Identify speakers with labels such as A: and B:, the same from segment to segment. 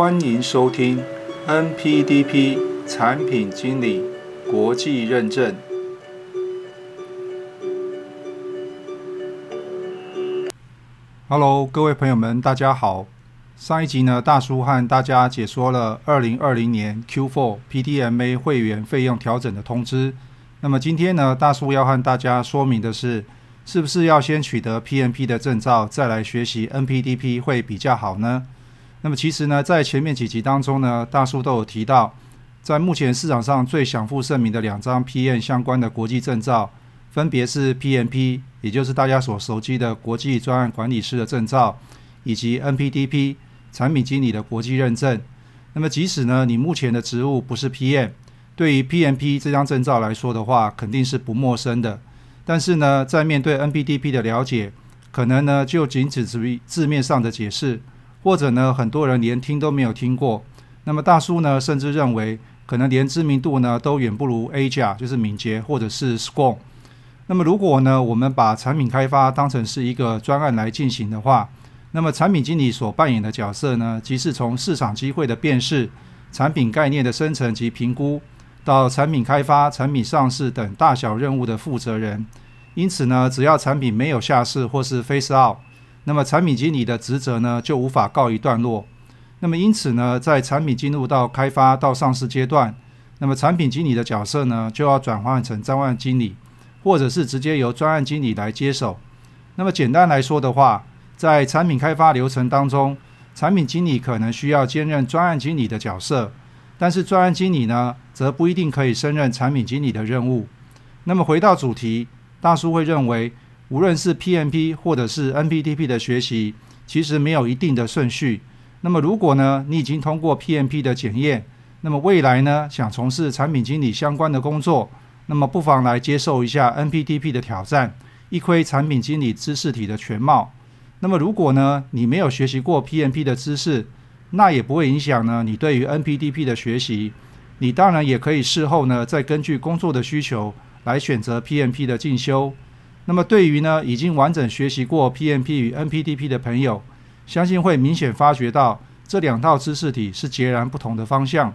A: 欢迎收听 NPDP 产品经理国际认证。Hello，各位朋友们，大家好。上一集呢，大叔和大家解说了二零二零年 Q4 PDMA 会员费用调整的通知。那么今天呢，大叔要和大家说明的是，是不是要先取得 PMP 的证照，再来学习 NPDP 会比较好呢？那么其实呢，在前面几集当中呢，大叔都有提到，在目前市场上最享负盛名的两张 PM 相关的国际证照，分别是 PMP，也就是大家所熟悉的国际专案管理师的证照，以及 NPDP 产品经理的国际认证。那么即使呢，你目前的职务不是 PM，对于 PMP 这张证照来说的话，肯定是不陌生的。但是呢，在面对 NPDP 的了解，可能呢就仅止于字面上的解释。或者呢，很多人连听都没有听过。那么大叔呢，甚至认为可能连知名度呢都远不如 A 加，就是敏捷或者是 Scrum。那么如果呢，我们把产品开发当成是一个专案来进行的话，那么产品经理所扮演的角色呢，即是从市场机会的辨识、产品概念的生成及评估，到产品开发、产品上市等大小任务的负责人。因此呢，只要产品没有下市或是 Face Out。那么产品经理的职责呢，就无法告一段落。那么因此呢，在产品进入到开发到上市阶段，那么产品经理的角色呢，就要转换成专案经理，或者是直接由专案经理来接手。那么简单来说的话，在产品开发流程当中，产品经理可能需要兼任专案经理的角色，但是专案经理呢，则不一定可以胜任产品经理的任务。那么回到主题，大叔会认为。无论是 PMP 或者是 NPDP 的学习，其实没有一定的顺序。那么，如果呢，你已经通过 PMP 的检验，那么未来呢，想从事产品经理相关的工作，那么不妨来接受一下 NPDP 的挑战，一窥产品经理知识体的全貌。那么，如果呢，你没有学习过 PMP 的知识，那也不会影响呢你对于 NPDP 的学习。你当然也可以事后呢，再根据工作的需求来选择 PMP 的进修。那么，对于呢已经完整学习过 PMP 与 NPDP 的朋友，相信会明显发觉到这两套知识体是截然不同的方向。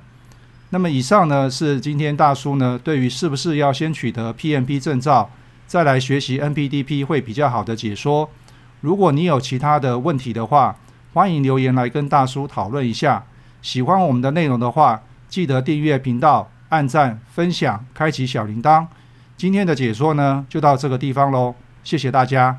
A: 那么，以上呢是今天大叔呢对于是不是要先取得 PMP 证照，再来学习 NPDP 会比较好的解说。如果你有其他的问题的话，欢迎留言来跟大叔讨论一下。喜欢我们的内容的话，记得订阅频道、按赞、分享、开启小铃铛。今天的解说呢，就到这个地方喽，谢谢大家。